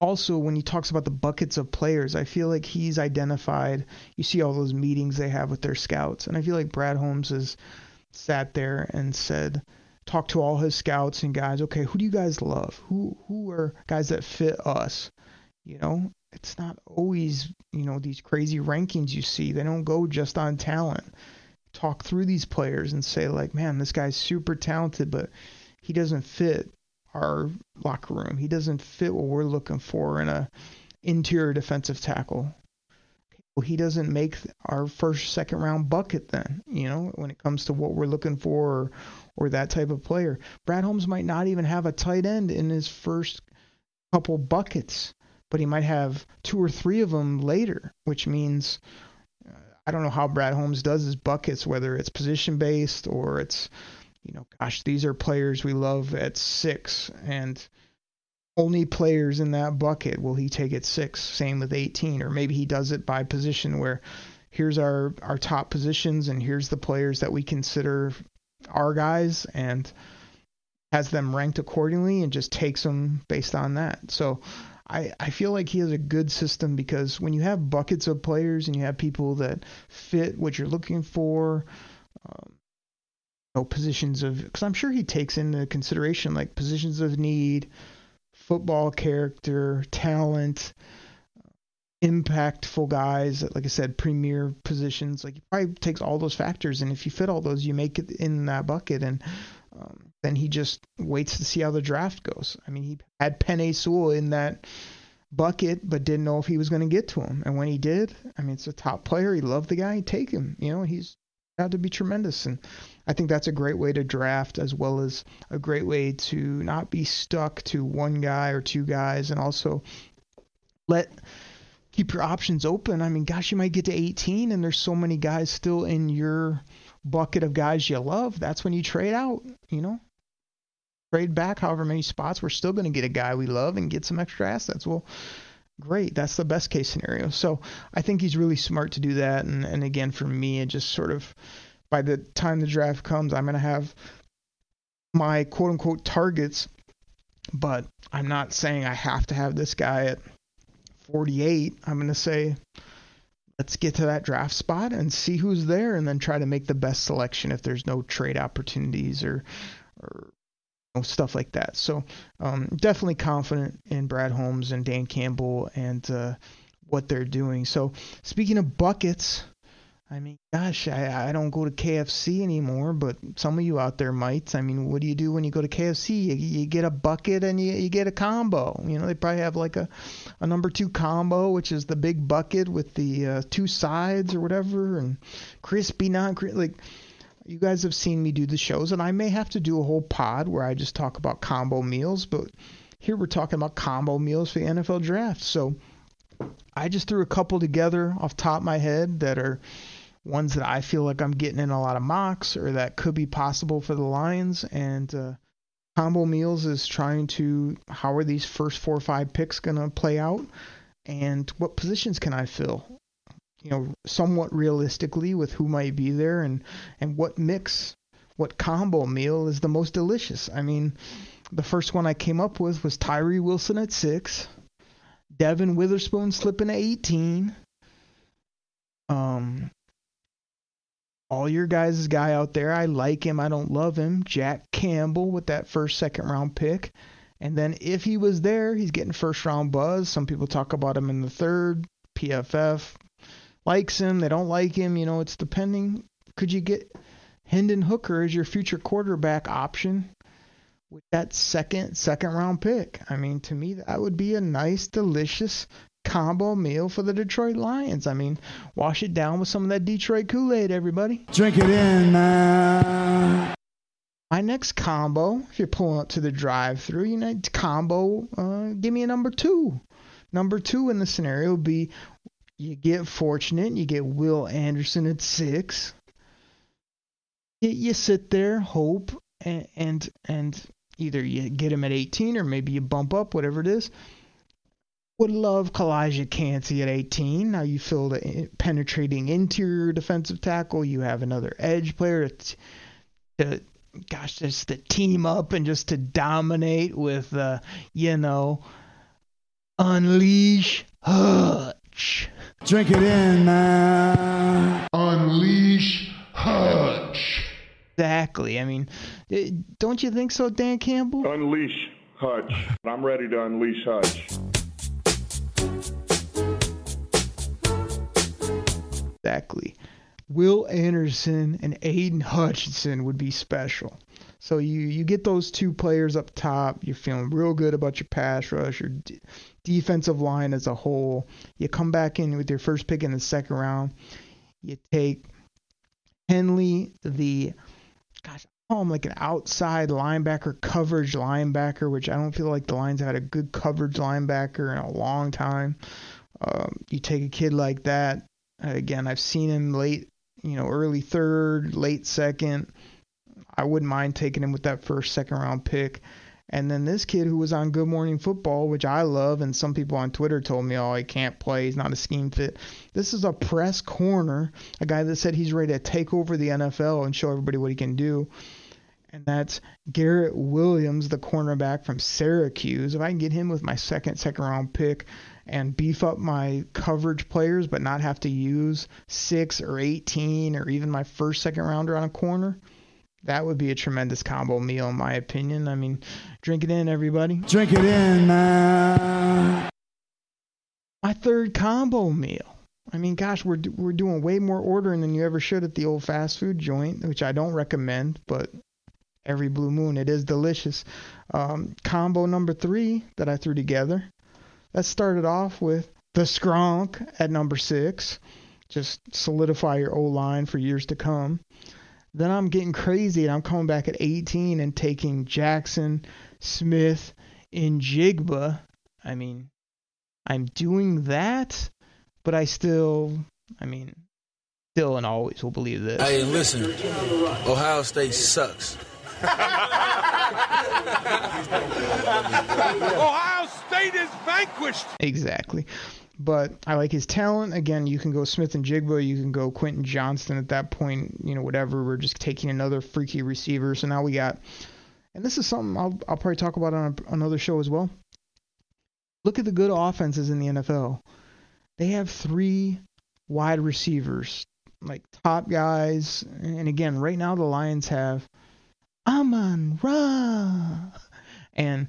also when he talks about the buckets of players, I feel like he's identified. You see all those meetings they have with their scouts, and I feel like Brad Holmes has sat there and said, talked to all his scouts and guys, okay, who do you guys love? Who who are guys that fit us? You know, it's not always, you know, these crazy rankings you see. They don't go just on talent. Talk through these players and say like, man, this guy's super talented, but he doesn't fit our locker room. He doesn't fit what we're looking for in a interior defensive tackle well, he doesn't make our first, second round bucket then, you know, when it comes to what we're looking for or, or that type of player. Brad Holmes might not even have a tight end in his first couple buckets, but he might have two or three of them later, which means uh, I don't know how Brad Holmes does his buckets, whether it's position based or it's, you know, gosh, these are players we love at six and only players in that bucket will he take at six. Same with 18, or maybe he does it by position where here's our our top positions and here's the players that we consider our guys and has them ranked accordingly and just takes them based on that. So I, I feel like he has a good system because when you have buckets of players and you have people that fit what you're looking for, um, you know, positions of because I'm sure he takes into consideration like positions of need, football character, talent, impactful guys, like I said, premier positions. Like he probably takes all those factors, and if you fit all those, you make it in that bucket, and um, then he just waits to see how the draft goes. I mean, he had Penei Sewell in that bucket, but didn't know if he was going to get to him, and when he did, I mean, it's a top player. He loved the guy. He'd take him. You know, he's had to be tremendous, and I think that's a great way to draft as well as a great way to not be stuck to one guy or two guys and also let keep your options open. I mean, gosh, you might get to 18 and there's so many guys still in your bucket of guys you love. That's when you trade out, you know? Trade back however many spots. We're still going to get a guy we love and get some extra assets. Well, great. That's the best case scenario. So I think he's really smart to do that. And, and again, for me, it just sort of, by the time the draft comes, I'm going to have my quote unquote targets, but I'm not saying I have to have this guy at 48. I'm going to say, let's get to that draft spot and see who's there and then try to make the best selection if there's no trade opportunities or, or you know, stuff like that. So um, definitely confident in Brad Holmes and Dan Campbell and uh, what they're doing. So speaking of buckets, I mean, gosh, I, I don't go to KFC anymore, but some of you out there might. I mean, what do you do when you go to KFC? You, you get a bucket and you, you get a combo. You know, they probably have like a, a number two combo, which is the big bucket with the uh, two sides or whatever, and crispy, non crispy. Like, you guys have seen me do the shows, and I may have to do a whole pod where I just talk about combo meals, but here we're talking about combo meals for the NFL draft. So I just threw a couple together off top of my head that are ones that I feel like I'm getting in a lot of mocks or that could be possible for the Lions. And uh, Combo Meals is trying to how are these first four or five picks going to play out, and what positions can I fill? You know, somewhat realistically with who might be there and and what mix, what combo meal is the most delicious. I mean, the first one I came up with was Tyree Wilson at six, Devon Witherspoon slipping at 18. Um, all your guys' guy out there. I like him. I don't love him. Jack Campbell with that first, second round pick. And then if he was there, he's getting first round buzz. Some people talk about him in the third. PFF likes him. They don't like him. You know, it's depending. Could you get Hendon Hooker as your future quarterback option with that second, second round pick? I mean, to me, that would be a nice, delicious combo meal for the Detroit Lions. I mean, wash it down with some of that Detroit Kool Aid, everybody. Drink it in, man. My next combo, if you're pulling up to the drive through, you know, combo, uh, give me a number two. Number two in the scenario would be you get fortunate, you get Will Anderson at six. You, you sit there, hope, and, and and either you get him at 18 or maybe you bump up, whatever it is would love Calijah Kancey at 18. Now you fill the penetrating interior defensive tackle. You have another edge player to, to gosh, just to team up and just to dominate with, uh, you know, unleash Hutch. Drink it in, man. Unleash Hutch. Exactly. I mean, eh, don't you think so, Dan Campbell? Unleash Hutch. I'm ready to unleash Hutch. Exactly. Will Anderson and Aidan Hutchinson would be special. So you you get those two players up top. You're feeling real good about your pass rush, your d- defensive line as a whole. You come back in with your first pick in the second round. You take Henley, the gosh, I call him like an outside linebacker, coverage linebacker, which I don't feel like the Lions had a good coverage linebacker in a long time. Um, you take a kid like that. Again, I've seen him late, you know, early third, late second. I wouldn't mind taking him with that first, second round pick. And then this kid who was on Good Morning Football, which I love, and some people on Twitter told me, oh, he can't play. He's not a scheme fit. This is a press corner, a guy that said he's ready to take over the NFL and show everybody what he can do. And that's Garrett Williams, the cornerback from Syracuse. If I can get him with my second, second round pick and beef up my coverage players, but not have to use six or 18 or even my first, second rounder on a corner, that would be a tremendous combo meal, in my opinion. I mean, drink it in, everybody. Drink it in, man. My third combo meal. I mean, gosh, we're we're doing way more ordering than you ever should at the old fast food joint, which I don't recommend, but every blue moon it is delicious. Um, combo number three that I threw together. That started off with the Skronk at number six, just solidify your O line for years to come. Then I'm getting crazy and I'm coming back at 18 and taking Jaxon, Smith, and Jigba. I mean, I'm doing that but I still, I mean, still and always will believe this. Hey, listen, Ohio State sucks. Ohio Is vanquished. Exactly. But I like his talent. Again, you can go Smith-Njigba, you can go Quentin Johnston at that point, you know, whatever. We're just taking another freaky receiver. So now we got, and this is something I'll, I'll probably talk about on a, another show as well. Look at the good offenses in the NFL. They have three wide receivers, like top guys. And again, right now the Lions have Amon Ra and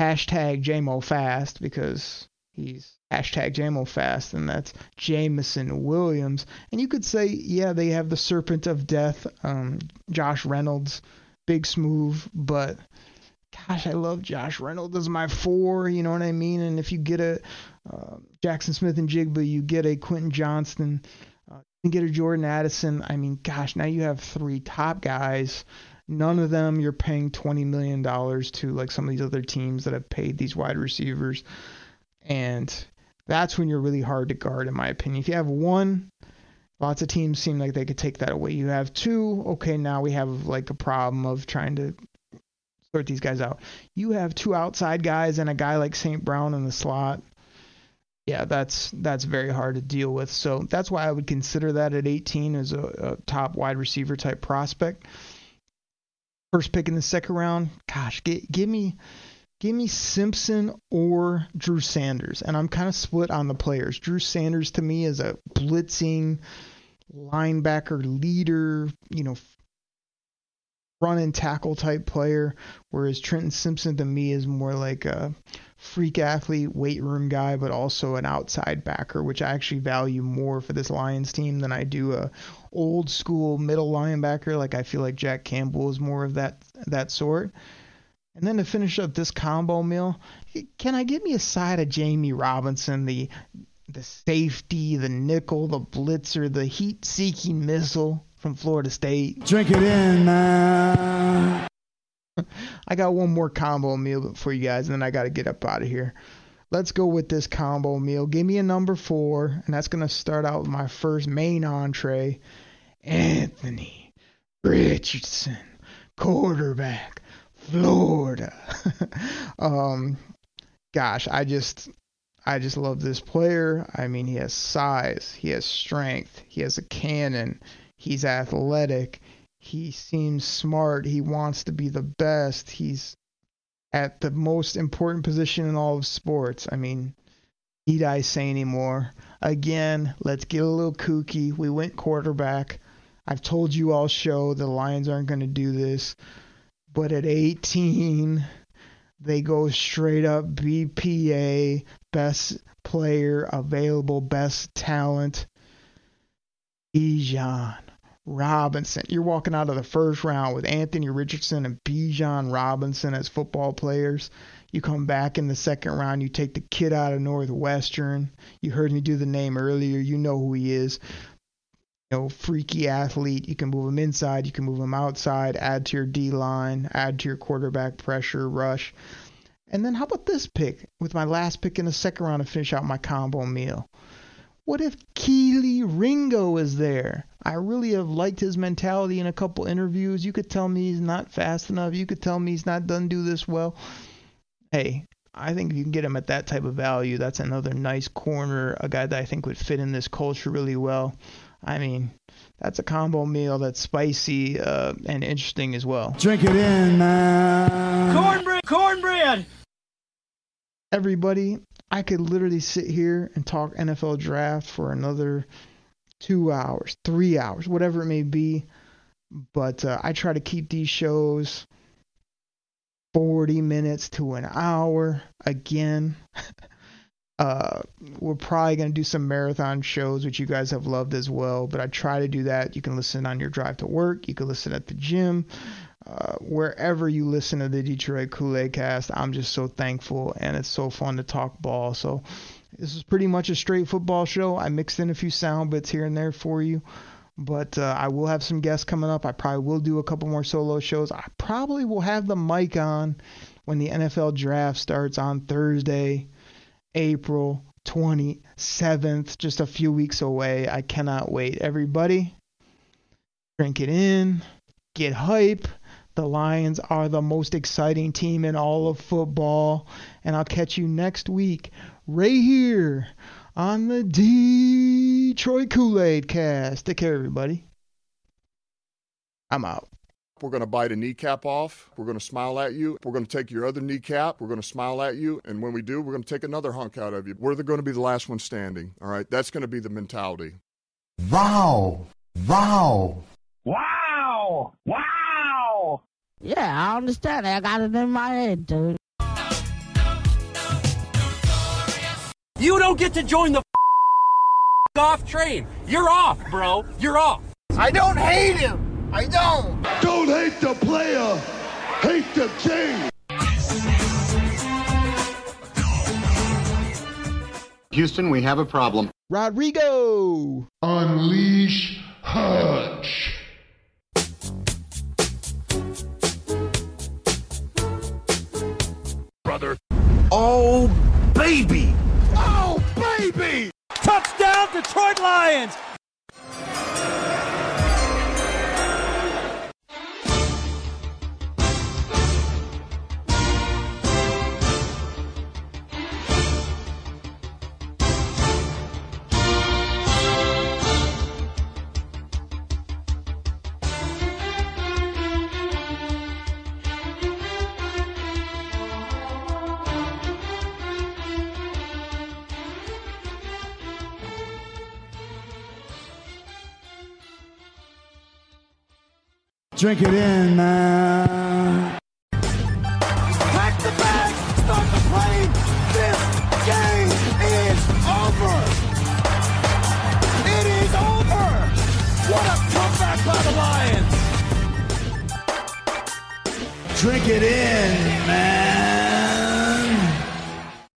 hashtag JMO Fast because he's hashtag JMO Fast, and that's Jameson Williams. And you could say, yeah, they have the Serpent of Death, um, Josh Reynolds, big smooth, but gosh, I love Josh Reynolds as my four, you know what I mean? And if you get a uh, Jaxon Smith-Njigba, you get a Quentin Johnston, uh, you get a Jordan Addison. I mean, gosh, now you have three top guys. None of them you're paying $20 million to, like some of these other teams that have paid these wide receivers. And that's when you're really hard to guard, in my opinion. If you have one, lots of teams seem like they could take that away. You have two, okay, now we have like a problem of trying to sort these guys out. You have two outside guys and a guy like St. Brown in the slot. Yeah, that's that's very hard to deal with. So that's why I would consider that at 18 as a, a top wide receiver type prospect. First pick in the second round, gosh, get, give me give me Simpson or Drew Sanders. And I'm kind of split on the players. Drew Sanders to me is a blitzing linebacker leader, you know, run and tackle type player, whereas Trenton Simpson to me is more like a freak athlete, weight room guy, but also an outside backer, which I actually value more for this Lions team than I do a old school middle linebacker. Like I feel like Jack Campbell is more of that that sort. And then to finish up this combo meal, can I get me a side of Jammie Robinson, the the safety, the nickel, the blitzer, the heat-seeking missile from Florida State? Drink it in, man. I got one more combo meal for you guys, and then I got to get up out of here. Let's go with this combo meal. Give me a number four, and that's going to start out with my first main entree Anthony Richardson, quarterback, Florida. um, gosh, I just. I just love this player. I mean, he has size, he has strength, he has a cannon, he's athletic, he seems smart, he wants to be the best, he's at the most important position in all of sports. I mean, need I say anymore? Again, let's get a little kooky. We went quarterback. I've told you all show the Lions aren't going to do this. But at 18, they go straight up BPA, best player available, best talent. Bijan Robinson. You're walking out of the first round with Anthony Richardson and Bijan Robinson as football players. You come back in the second round, you take the kid out of Northwestern. You heard me do the name earlier. You know who he is. You know, freaky athlete. You can move him inside, you can move him outside, add to your D line, add to your quarterback pressure, rush. And then how about this pick with my last pick in the second round to finish out my combo meal? What if Kelee Ringo is there? I really have liked his mentality in a couple interviews. You could tell me he's not fast enough. You could tell me he's not done do this well. Hey, I think if you can get him at that type of value, that's another nice corner, a guy that I think would fit in this culture really well. I mean, that's a combo meal that's spicy uh, and interesting as well. Drink it in, man. Cornbread! Cornbread! Everybody, I could literally sit here and talk NFL draft for another two hours, three hours, whatever it may be. But uh, I try to keep these shows 40 minutes to an hour. Again, uh, we're probably going to do some marathon shows, which you guys have loved as well. But I try to do that. You can listen on your drive to work, you can listen at the gym. Uh, wherever you listen to the Detroit Kool-Aid Cast, I'm just so thankful, and it's so fun to talk ball. So this is pretty much a straight football show. I mixed in a few sound bits here and there for you, but uh, I will have some guests coming up. I probably will do a couple more solo shows. I probably will have the mic on when the NFL draft starts on Thursday, April 27th, just a few weeks away. I cannot wait. Everybody, drink it in, get hype. The Lions are the most exciting team in all of football. And I'll catch you next week right here on the Detroit Kool Aid cast. Take care, everybody. I'm out. We're going to bite a kneecap off. We're going to smile at you. We're going to take your other kneecap. We're going to smile at you. And when we do, we're going to take another hunk out of you. We're going to be the last one standing. All right. That's going to be the mentality. Wow. Wow. Wow! Wow! Yeah, I understand. I got it in my head, dude. You don't get to join the off train. You're off, bro. You're off. I don't hate him. I don't. Don't hate the player, hate the team. Houston, we have a problem. Rodrigo. Unleash Hutch. Oh, baby. Oh, baby! Touchdown, Detroit Lions! Drink it in, man. Pack the bag! Start the plane! This game is over! It is over! What a comeback by the Lions! Drink it in.